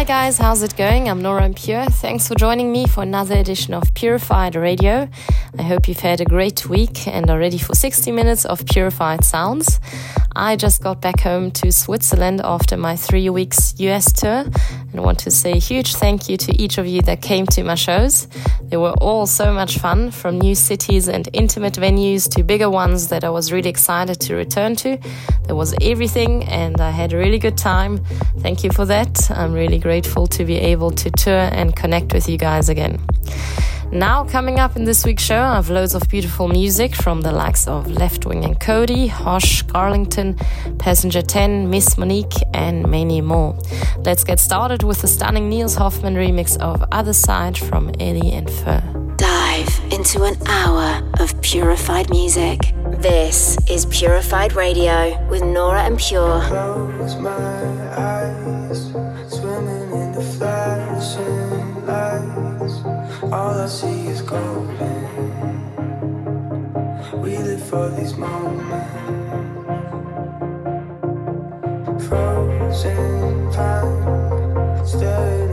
Hi guys, how's it going? I'm Nora Pure. Thanks for joining me for another edition of Purified Radio. I hope you've had a great week and are ready for 60 minutes of purified sounds. I just got back home to Switzerland after my three weeks US tour and want to say a huge thank you to each of you that came to my shows. They were all so much fun, from new cities and intimate venues to bigger ones that I was really excited to return to. There was everything and I had a really good time. Thank you for that. I'm really grateful to be able to tour and connect with you guys again. Now, coming up in this week's show, I have loads of beautiful music from the likes of Leftwing and Kody, Hosh, Garlington, Passenger 10, Miss Monique, and many more. Let's get started with the stunning Nils Hoffmann remix of Other Side from Eddie and Fur. Dive into an hour of purified music. This is Purified Radio with Nora En Pure. All I see is golden. We live for these moments. Frozen time, staring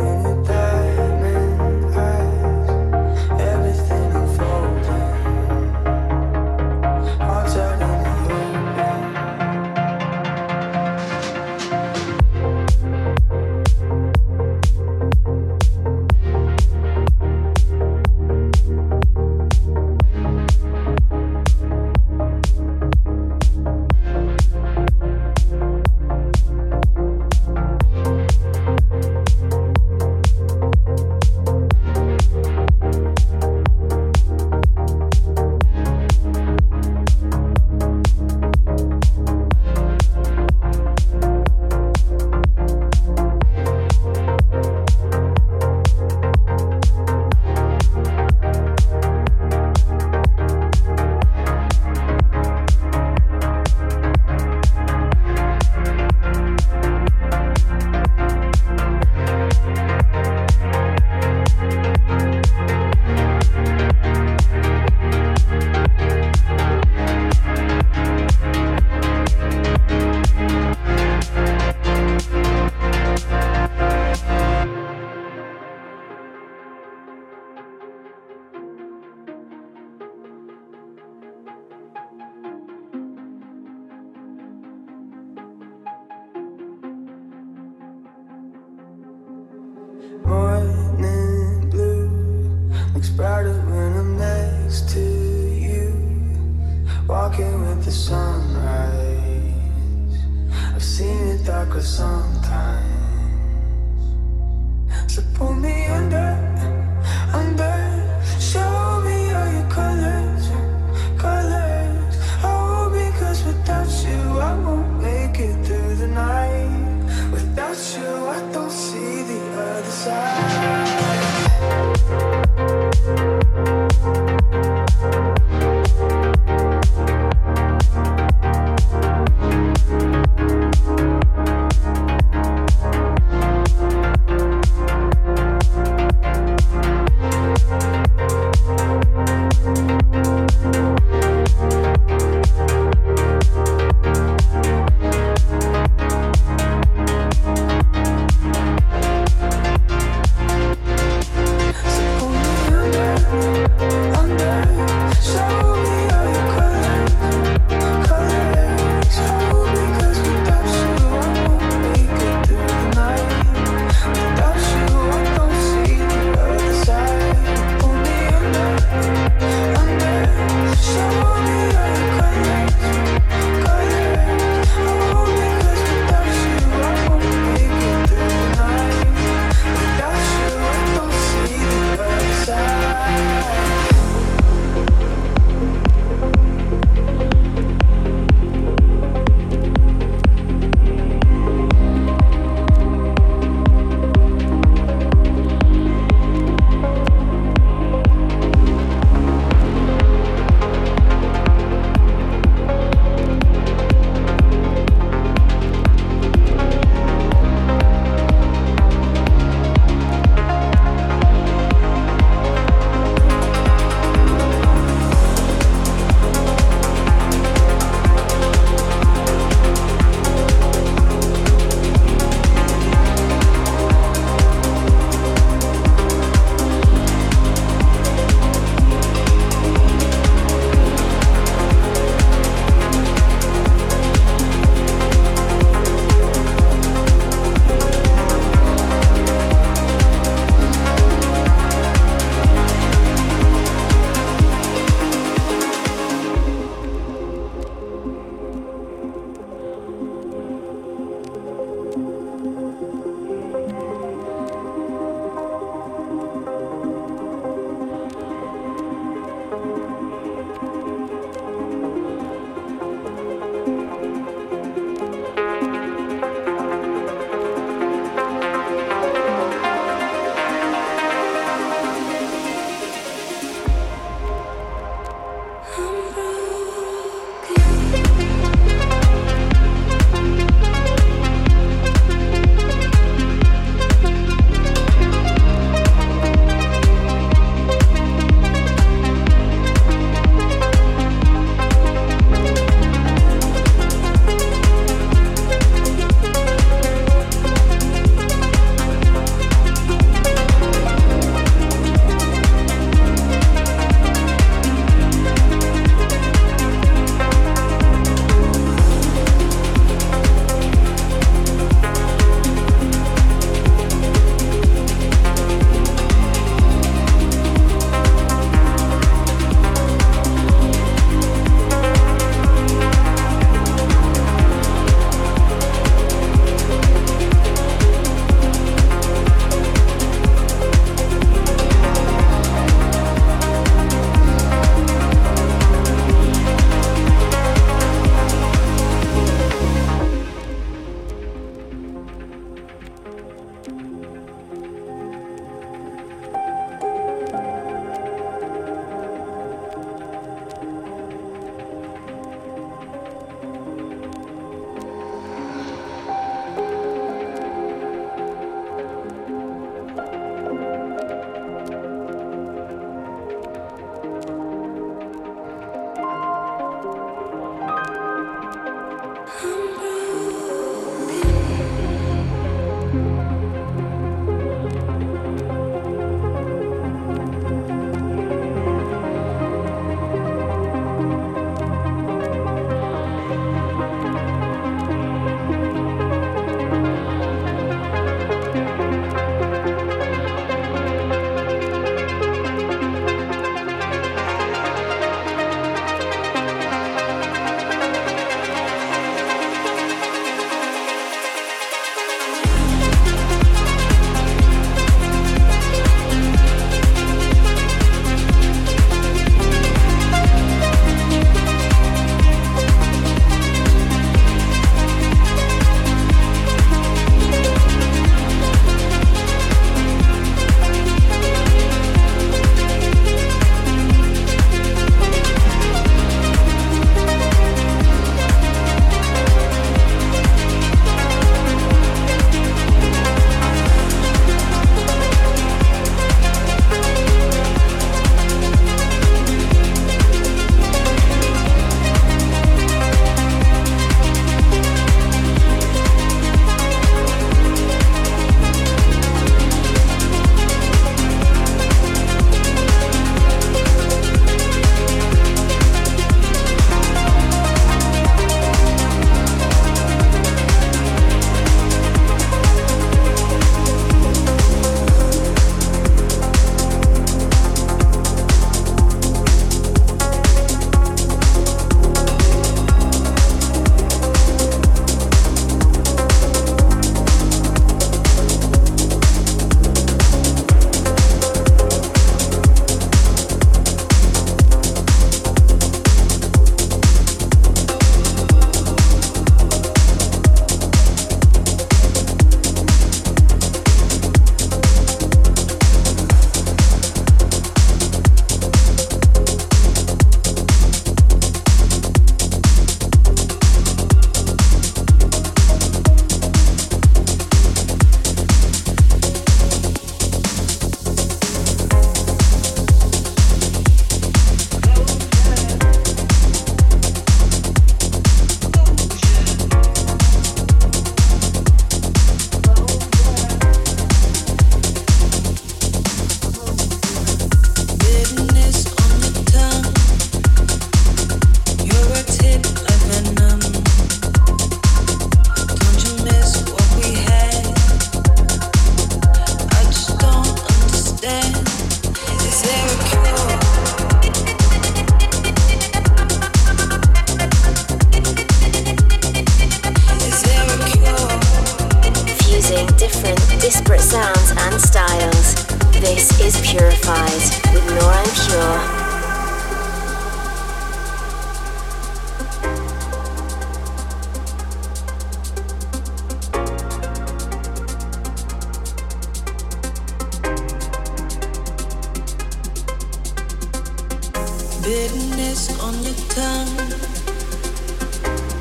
bitterness on your tongue.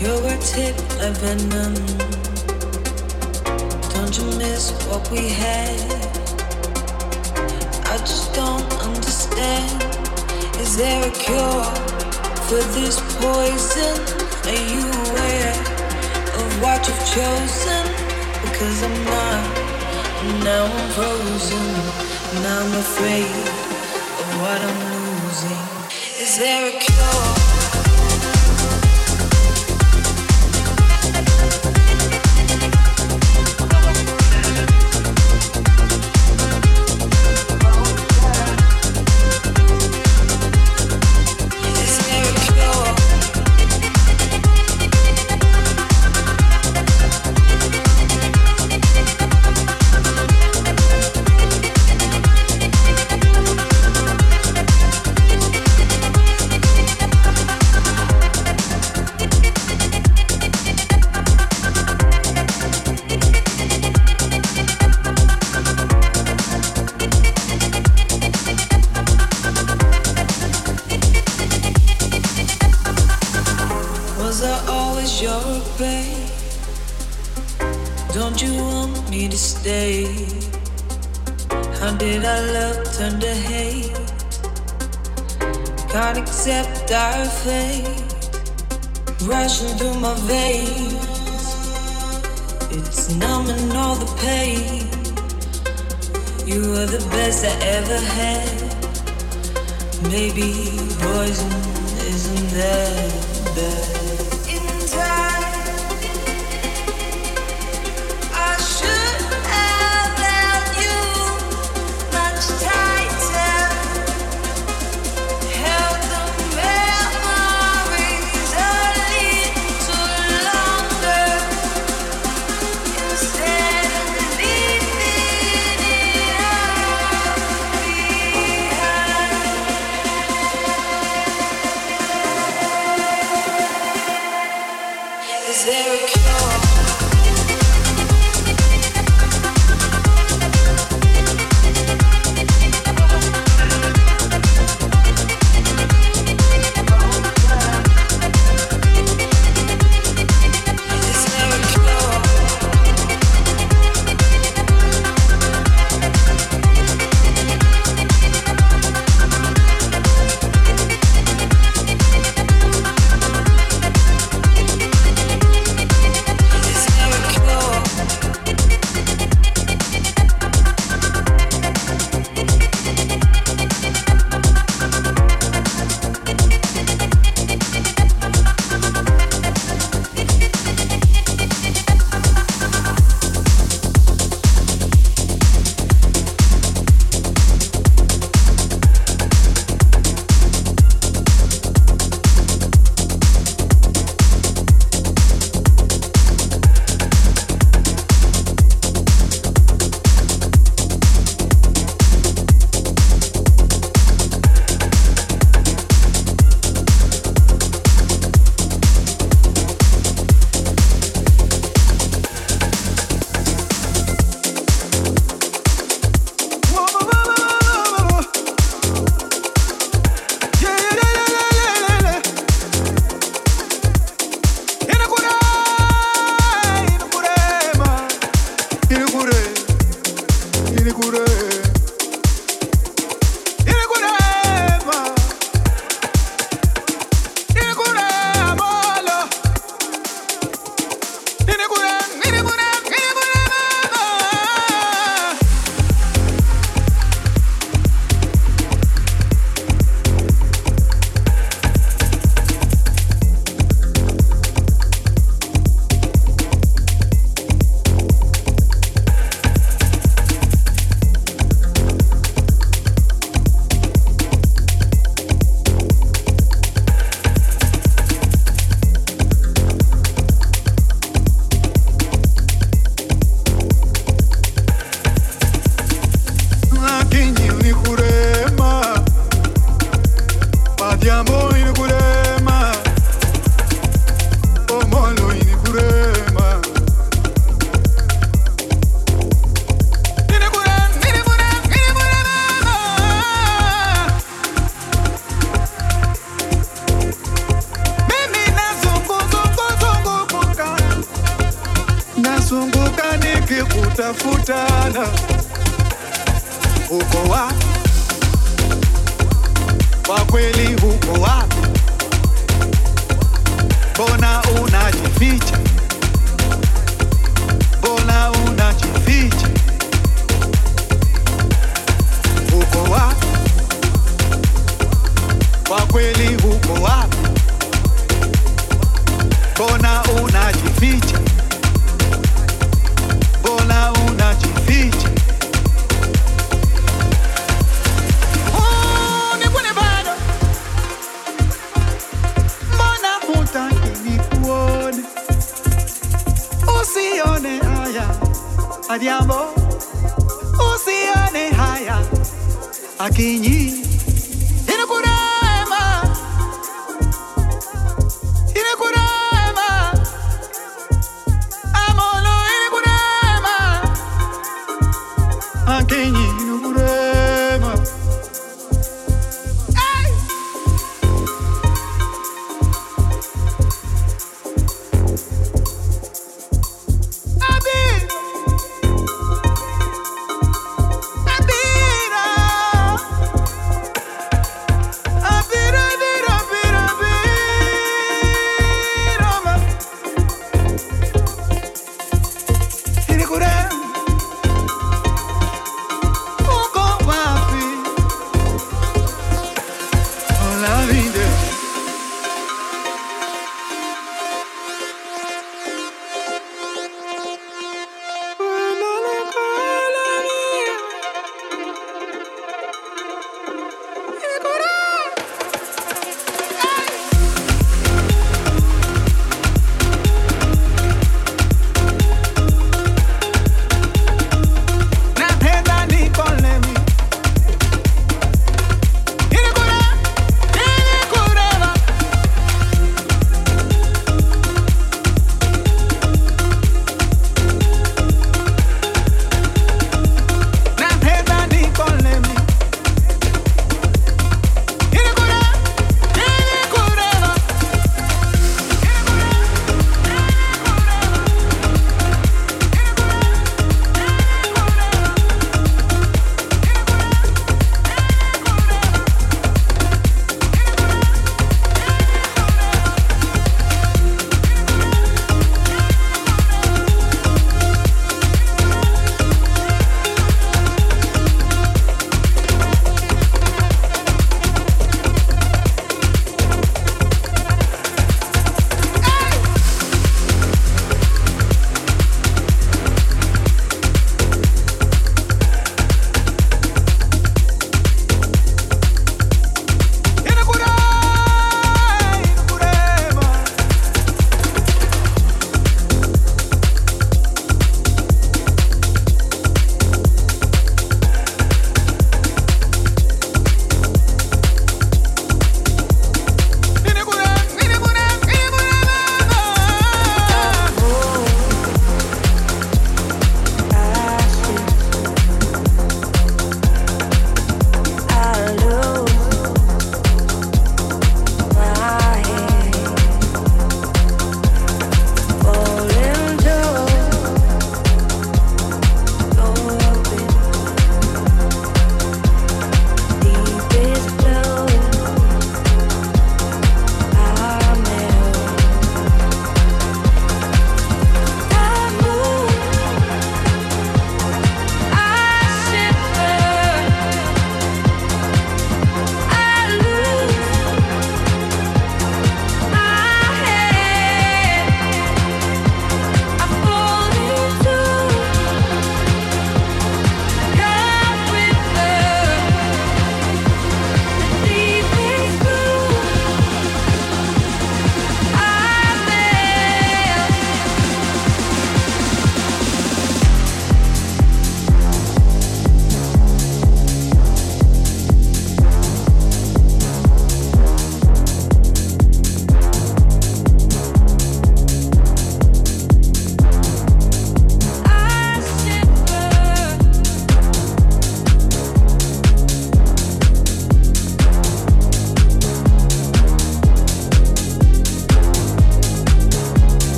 Your words hit like venom. Don't you miss what we had? I just don't understand. Is there a cure for this poison? Are you aware of what you've chosen? Because I'm not. Now I'm frozen. Now I'm afraid of what I'm there a cure? Best I ever had. Maybe poison isn't that bad. Mbona unajificha? Mbona unajificha? Oh, nikune bado. Mbona hutaki nikuone? Usione haya, Adhiambo. Usione haya, Akinyi.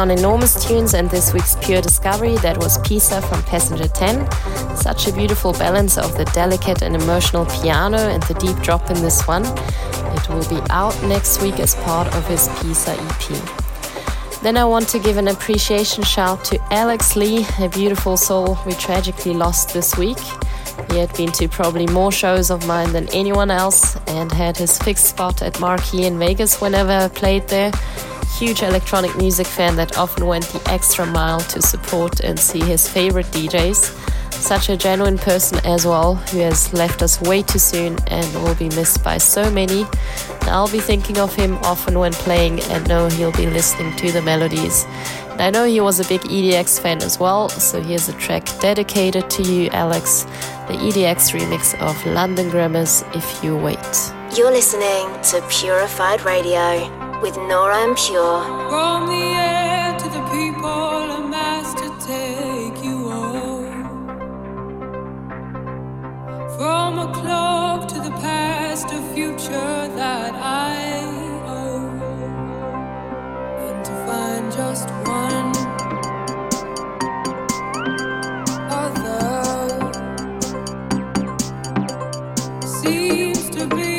On enormous tunes and this week's Pure Discovery, that was Pisa from Passenger 10. Such a beautiful balance of the delicate and emotional piano and the deep drop in this one. It will be out next week as part of his Pisa EP. Then I want to give an appreciation shout to Alex Lee, a beautiful soul we tragically lost this week. He had been to probably more shows of mine than anyone else and had his fixed spot at Marquee in Vegas whenever I played there. Huge electronic music fan that often went the extra mile to support and see his favorite DJs. Such a genuine person as well, who has left us way too soon and will be missed by so many. I'll be thinking of him often when playing and know he'll be listening to the melodies. And I know he was a big EDX fan as well, so here's a track dedicated to you, Alex the EDX remix of London Grammar's If You Wait. You're listening to Purified Radio with Nora En Pure. From the air to the people, a master take you home. From a clock to the past, a future that I own. And to find just one. and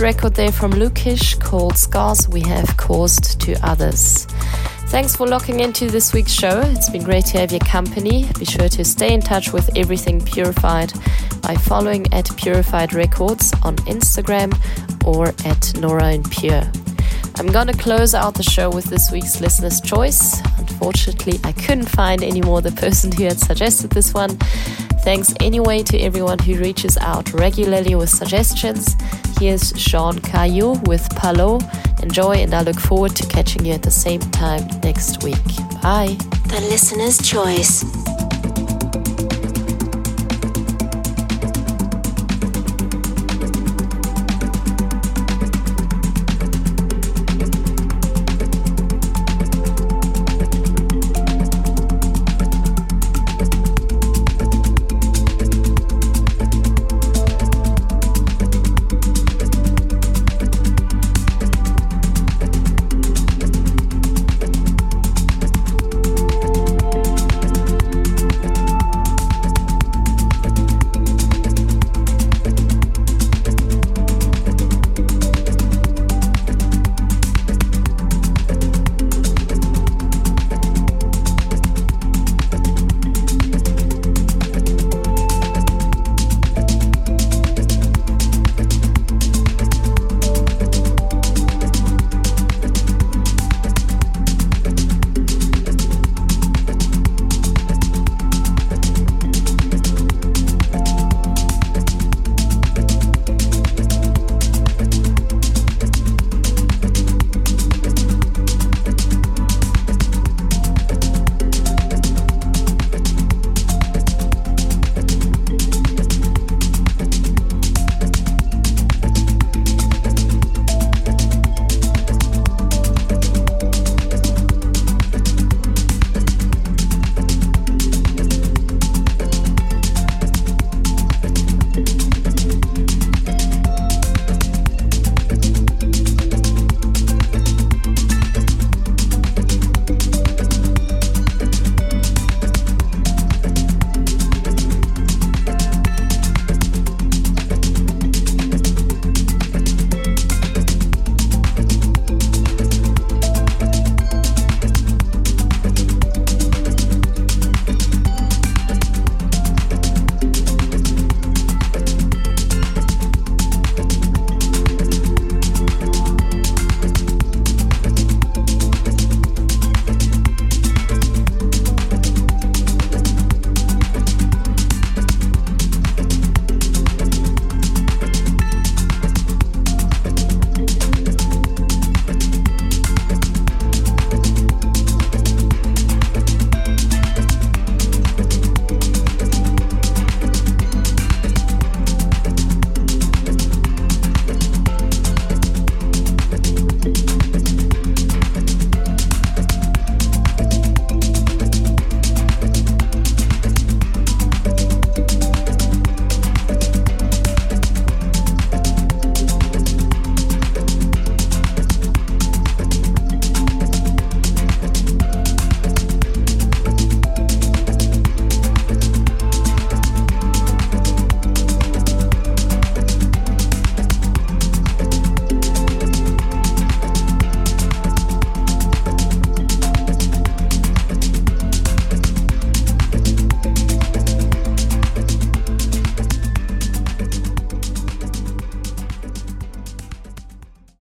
Record there from Lukish called Scars We Have Caused to Others. Thanks for locking into this week's show. It's been great to have your company. Be sure to stay in touch with everything Purified by following at Purified Records on Instagram or at Nora En Pure. I'm gonna close out the show with this week's listener's choice. Unfortunately, I couldn't find any more the person who had suggested this one. Thanks anyway to everyone who reaches out regularly with suggestions. Here's Sean Caillou with Palo. Enjoy, and I look forward to catching you at the same time next week. Bye. The listener's choice.